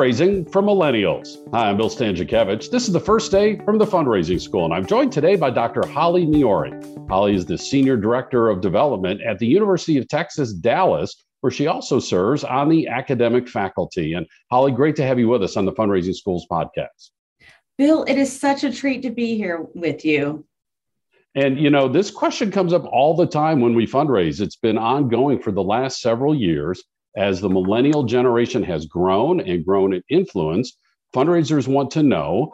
Fundraising for Millennials. Hi, I'm Bill Stanczykiewicz. This is the first day from the Fundraising School, and I'm joined today by Dr. Holly Miori. Holly is the Senior Director of Development at the University of Texas, Dallas, where she also serves on the academic faculty. And Holly, great to have you with us on the Fundraising Schools podcast. Bill, it is such a treat to be here with you. And, you know, this question comes up all the time when we fundraise. It's been ongoing for the last several years. As the millennial generation has grown and grown in influence, fundraisers want to know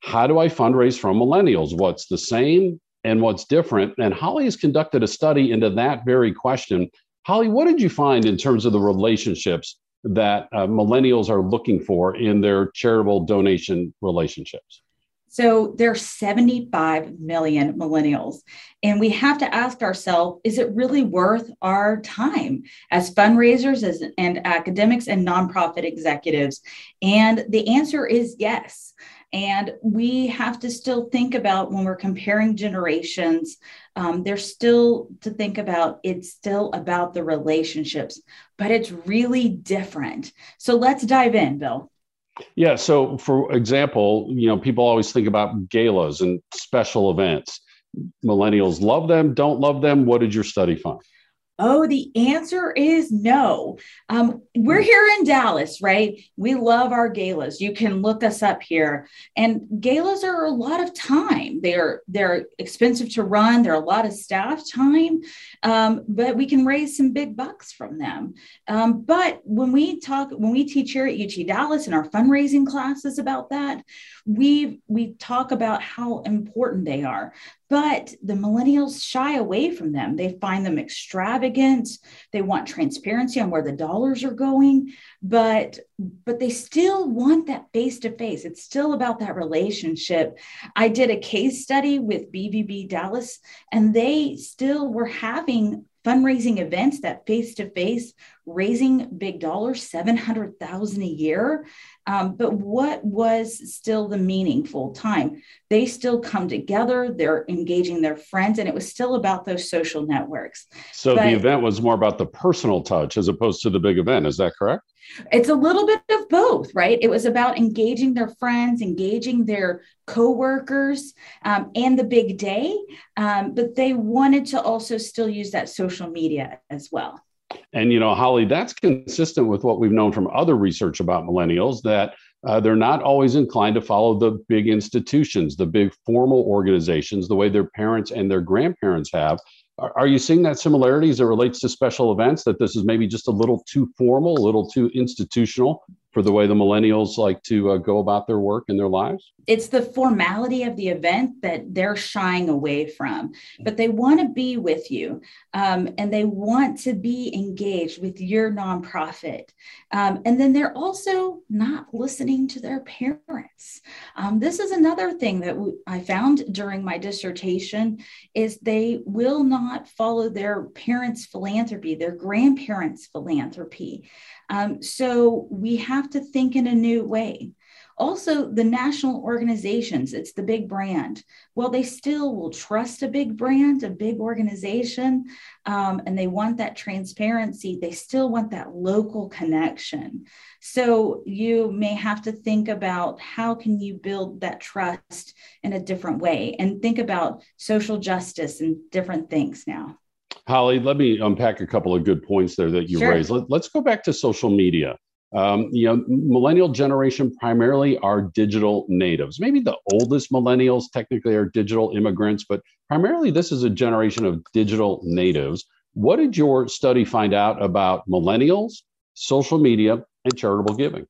how do I fundraise from millennials? What's the same and what's different? And Holly has conducted a study into that very question. Holly, what did you find in terms of the relationships that uh, millennials are looking for in their charitable donation relationships? So there are 75 million millennials. And we have to ask ourselves is it really worth our time as fundraisers as, and academics and nonprofit executives? And the answer is yes. And we have to still think about when we're comparing generations, um, there's still to think about it's still about the relationships, but it's really different. So let's dive in, Bill. Yeah. So, for example, you know, people always think about galas and special events. Millennials love them, don't love them. What did your study find? Oh, the answer is no. Um, we're here in Dallas, right? We love our galas. You can look us up here. And galas are a lot of time. They're they're expensive to run. They're a lot of staff time, um, but we can raise some big bucks from them. Um, but when we talk, when we teach here at UT Dallas in our fundraising classes about that, we we talk about how important they are but the millennials shy away from them. They find them extravagant. They want transparency on where the dollars are going. But but they still want that face to face it's still about that relationship. I did a case study with bvb dallas and they still were having fundraising events that face to face raising big dollars 700000 a year. Um, but what was still the meaningful time? They still come together they're engaging their friends and it was still about those social networks. So but, the event was more about the personal touch as opposed to the big event is that correct? It's a little bit of both right? It was about engaging their friends engaging their coworkers um, and the big day. Um, but they wanted to also still use that social media as well and, you know, Holly, that's consistent with what we've known from other research about millennials that uh, they're not always inclined to follow the big institutions, the big formal organizations, the way their parents and their grandparents have. Are, are you seeing that similarity as it relates to special events, that this is maybe just a little too formal, a little too institutional for the way the millennials like to uh, go about their work and their lives? It's the formality of the event that they're shying away from, but they want to be with you um, and they want to be engaged with your nonprofit. Um, and then they're also not listening to their parents. Um, this is another thing that w- I found during my dissertation is they will not follow their parents' philanthropy, their grandparents' philanthropy. Um, so we have to think in a new way. Also, the national organizations, it's the big brand. Well, they still will trust a big brand, a big organization, um, and they want that transparency. They still want that local connection. So you may have to think about how can you build that trust in a different way and think about social justice and different things now. Holly, let me unpack a couple of good points there that you sure. raised. Let, us go back to social media. Um, you know, millennial generation primarily are digital natives. Maybe the oldest millennials technically are digital immigrants, but primarily this is a generation of digital natives. What did your study find out about millennials, social media, and charitable giving?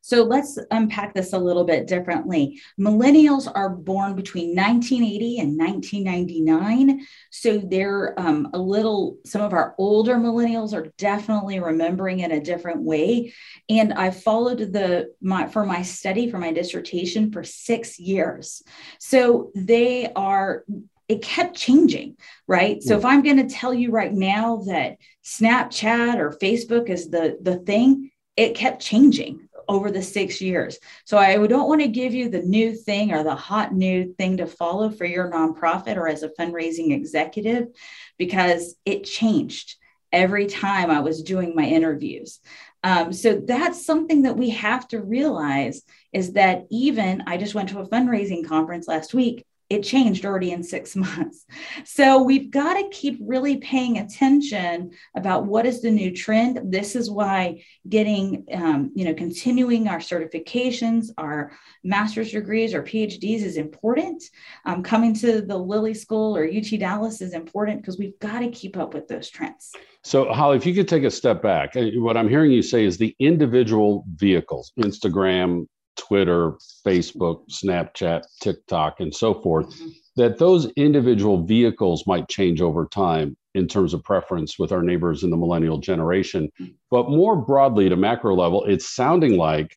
So let's unpack this a little bit differently. Millennials are born between 1980 and 1999. So they're um, a little, some of our older millennials are definitely remembering in a different way. And I followed the, my, for my study, for my dissertation for six years. So they are it kept changing, right? So if I'm going to tell you right now that Snapchat or Facebook is the the thing, it kept changing over the six years. So I don't want to give you the new thing or the hot new thing to follow for your nonprofit or as a fundraising executive because it changed. every time I was doing my interviews. Um, so that's something that we have to realize is that even I just went to a fundraising conference last week it changed already in six months. So we've got to keep really paying attention about what is the new trend. This is why getting, um, you know, continuing our certifications, our master's degrees, or PhDs is important. Um, coming to the Lilly School or UT Dallas is important because we've got to keep up with those trends. So, Holly, if you could take a step back, uh, what I'm hearing you say is the individual vehicles, Instagram, Twitter, Facebook, Snapchat, TikTok, and so forth, mm-hmm. that those individual vehicles might change over time in terms of preference with our neighbors in the millennial generation. Mm-hmm. But more broadly, at a macro level, it's sounding like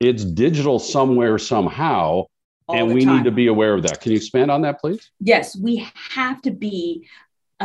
it's digital somewhere, somehow. All and we time. need to be aware of that. Can you expand on that, please? Yes, we have to be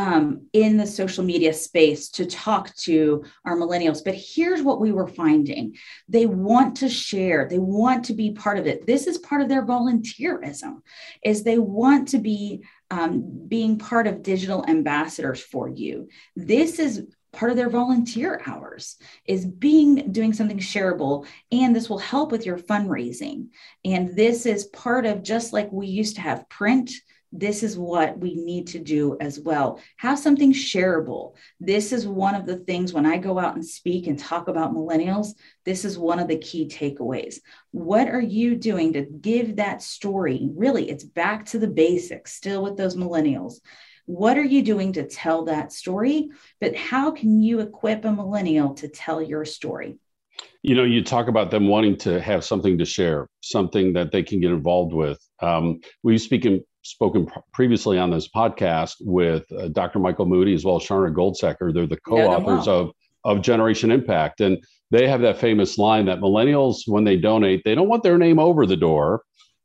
um, in the social media space to talk to our millennials. But here's what we were finding they want to share, they want to be part of it. This is part of their volunteerism, is they want to be um, being part of digital ambassadors for you. This is part of their volunteer hours is being doing something shareable and this will help with your fundraising and this is part of just like we used to have print this is what we need to do as well. Have something shareable. This is one of the things when I go out and speak and talk about millennials, this is one of the key takeaways. What are you doing to give that story? Really, it's back to the basics, still with those millennials. What are you doing to tell that story? But how can you equip a millennial to tell your story? You know, you talk about them wanting to have something to share, something that they can get involved with. Um, we speak in spoken previously on this podcast with uh, Dr. Michael Moody as well as Sharna Goldseker. They're the co-authors well. of of Generation Impact, and they have that famous line that millennials, when they donate, they don't want their name over the door.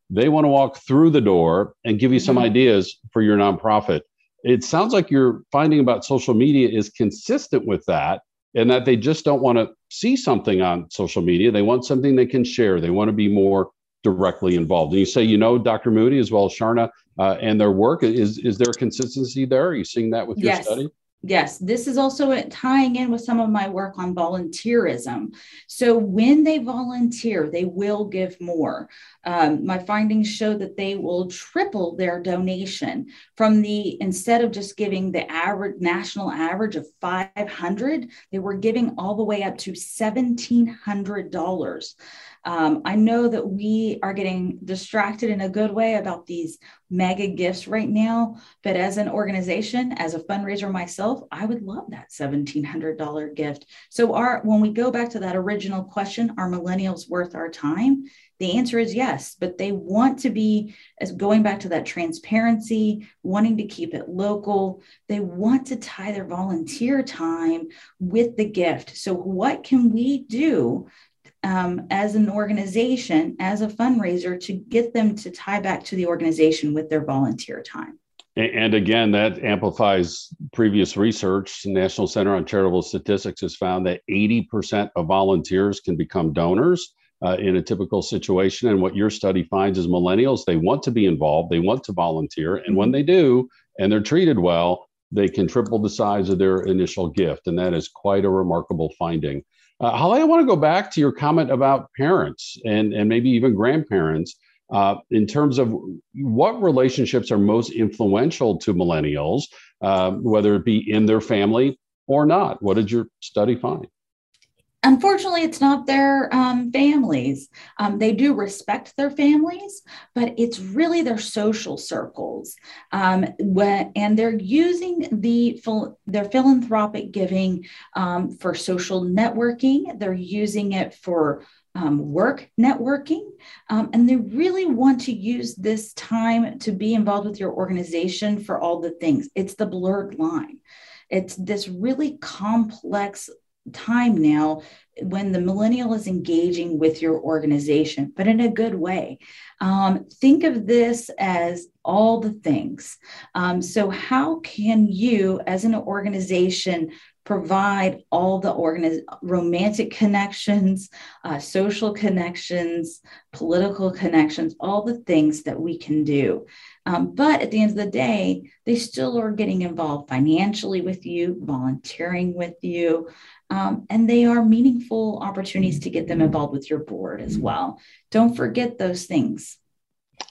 They want to walk through the door and give you some mm-hmm. ideas for your nonprofit. It sounds like you're finding about social media is consistent with that, and that they just don't want to see something on social media. They want something they can share. They want to be more directly involved. And you say, you know, Dr. Moody as well as Sharna uh, and their work. Is is there consistency there? Are you seeing that with your study? Yes, this is also tying in with some of my work on volunteerism. So, when they volunteer, they will give more. Um, my findings show that they will triple their donation from the instead of just giving the average national average of 500, they were giving all the way up to $1,700. Um, I know that we are getting distracted in a good way about these mega gifts right now, but as an organization, as a fundraiser myself, I would love that $1,700 gift. So, our when we go back to that original question, are millennials worth our time? The answer is yes, but they want to be as going back to that transparency, wanting to keep it local. They want to tie their volunteer time with the gift. So, what can we do um, as an organization, as a fundraiser, to get them to tie back to the organization with their volunteer time. And again, that amplifies previous research. The National Center on Charitable Statistics has found that 80% of volunteers can become donors uh, in a typical situation. And what your study finds is millennials, they want to be involved, they want to volunteer. And when they do, and they're treated well, they can triple the size of their initial gift. And that is quite a remarkable finding. Uh, Holly, I want to go back to your comment about parents and, and maybe even grandparents uh, in terms of what relationships are most influential to millennials, uh, whether it be in their family or not. What did your study find? Unfortunately, it's not their um, families. Um, they do respect their families, but it's really their social circles. Um, when, and they're using the their philanthropic giving um, for social networking. They're using it for um, work networking, um, and they really want to use this time to be involved with your organization for all the things. It's the blurred line. It's this really complex time now when the millennial is engaging with your organization, but in a good way. Um, think of this as all the things. Um, so, how can you, as an organization, provide all the organiz- romantic connections, uh, social connections, political connections, all the things that we can do. Um, but at the end of the day, they still are getting involved financially with you, volunteering with you, um, and they are meaningful opportunities to get them involved with your board as well. Don't forget those things.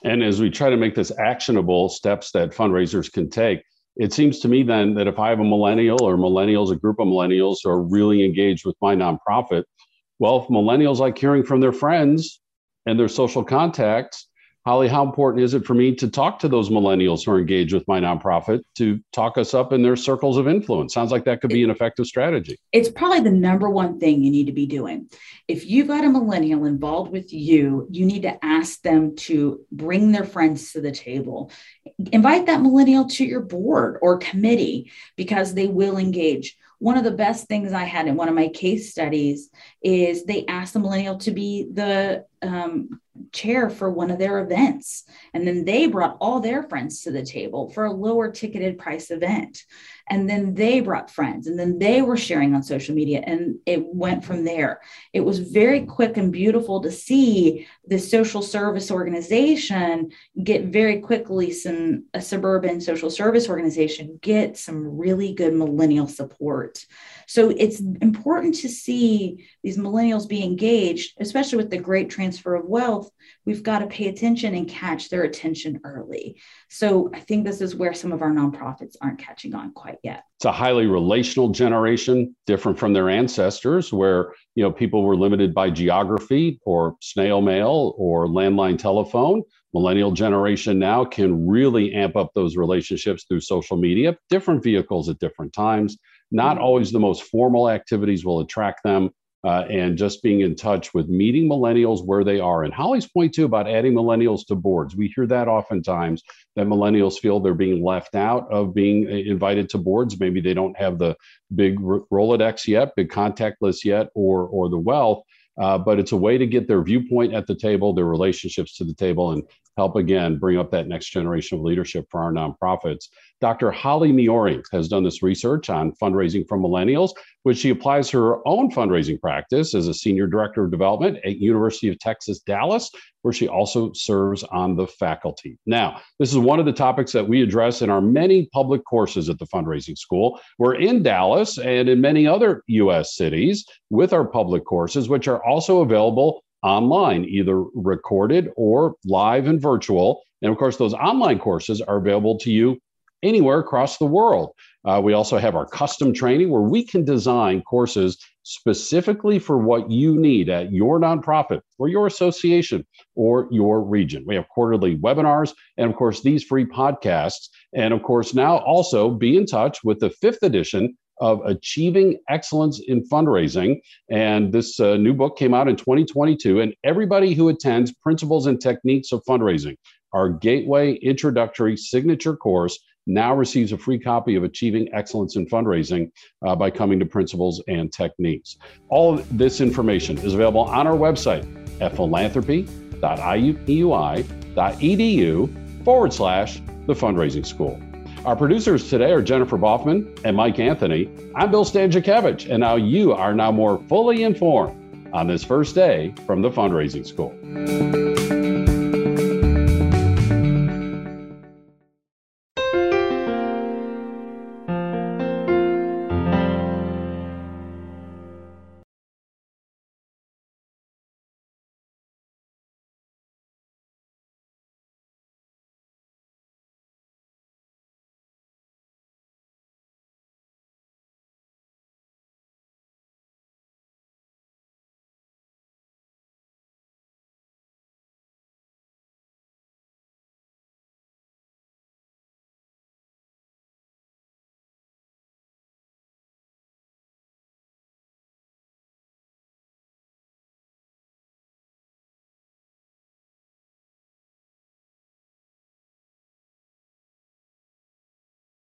And as we try to make this actionable steps that fundraisers can take, it seems to me then that if I have a millennial or millennials, a group of millennials who are really engaged with my nonprofit, well, if millennials like hearing from their friends and their social contacts, Holly, how important is it for me to talk to those millennials who are engaged with my nonprofit to talk us up in their circles of influence? Sounds like that could be an effective strategy. It's probably the number one thing you need to be doing. If you've got a millennial involved with you, you need to ask them to bring their friends to the table. Invite that millennial to your board or committee because they will engage one of the best things I had in one of my case studies is they asked the millennial to be the um, chair for one of their events. And then they brought all their friends to the table for a lower ticketed price event. And then they brought friends and then they were sharing on social media and it went from there. It was very quick and beautiful to see the social service organization get very quickly some a suburban social service organization get some really good millennial support. So it's important to see these millennials be engaged, especially with the great transfer of wealth. We've got to pay attention and catch their attention early. So I think this is where some of our nonprofits aren't catching on quite yet. It's a highly relational generation, different from their ancestors, where you know people were limited by geography or snail mail or landline telephone. Millennial generation now can really amp up those relationships through social media, different vehicles at different times. Not mm-hmm. always the most formal activities will attract them. Uh, and just being in touch with meeting millennials where they are. And Holly's point too about adding millennials to boards. We hear that oftentimes that millennials feel they're being left out of being uh, invited to boards. Maybe they don't have the big Rolodex yet, big contact list yet, or or the wealth. Uh, but it's a way to get their viewpoint at the table, their relationships to the table, and help again bring up that next generation of leadership for our nonprofits. Dr. Holly Miori has done this research on fundraising from millennials, which she applies her own fundraising practice as a senior director of development at University of Texas Dallas, where she also serves on the faculty. Now, this is one of the topics that we address in our many public courses at the fundraising school. We're in Dallas and in many other US cities with our public courses, which are also available online, either recorded or live and virtual. And of course, those online courses are available to you anywhere across the world. Uh, we also have our custom training where we can design courses specifically for what you need at your nonprofit or your association or your region. We have quarterly webinars and, of course, these free podcasts. And, of course, now also be in touch with the fifth edition of Achieving Excellence in Fundraising. And this uh, new book came out in 2022. And everybody who attends Principles and Techniques of Fundraising, our gateway introductory signature course, now receives a free copy of Achieving Excellence in Fundraising uh, by coming to Principles and Techniques. All this information is available on our website at philanthropy.iupui.edu forward slash the fundraising school. Our producers today are Jennifer Boffman and Mike Anthony. I'm Bill Stanczykiewicz, and now you are now more fully informed on this first day from the fundraising school.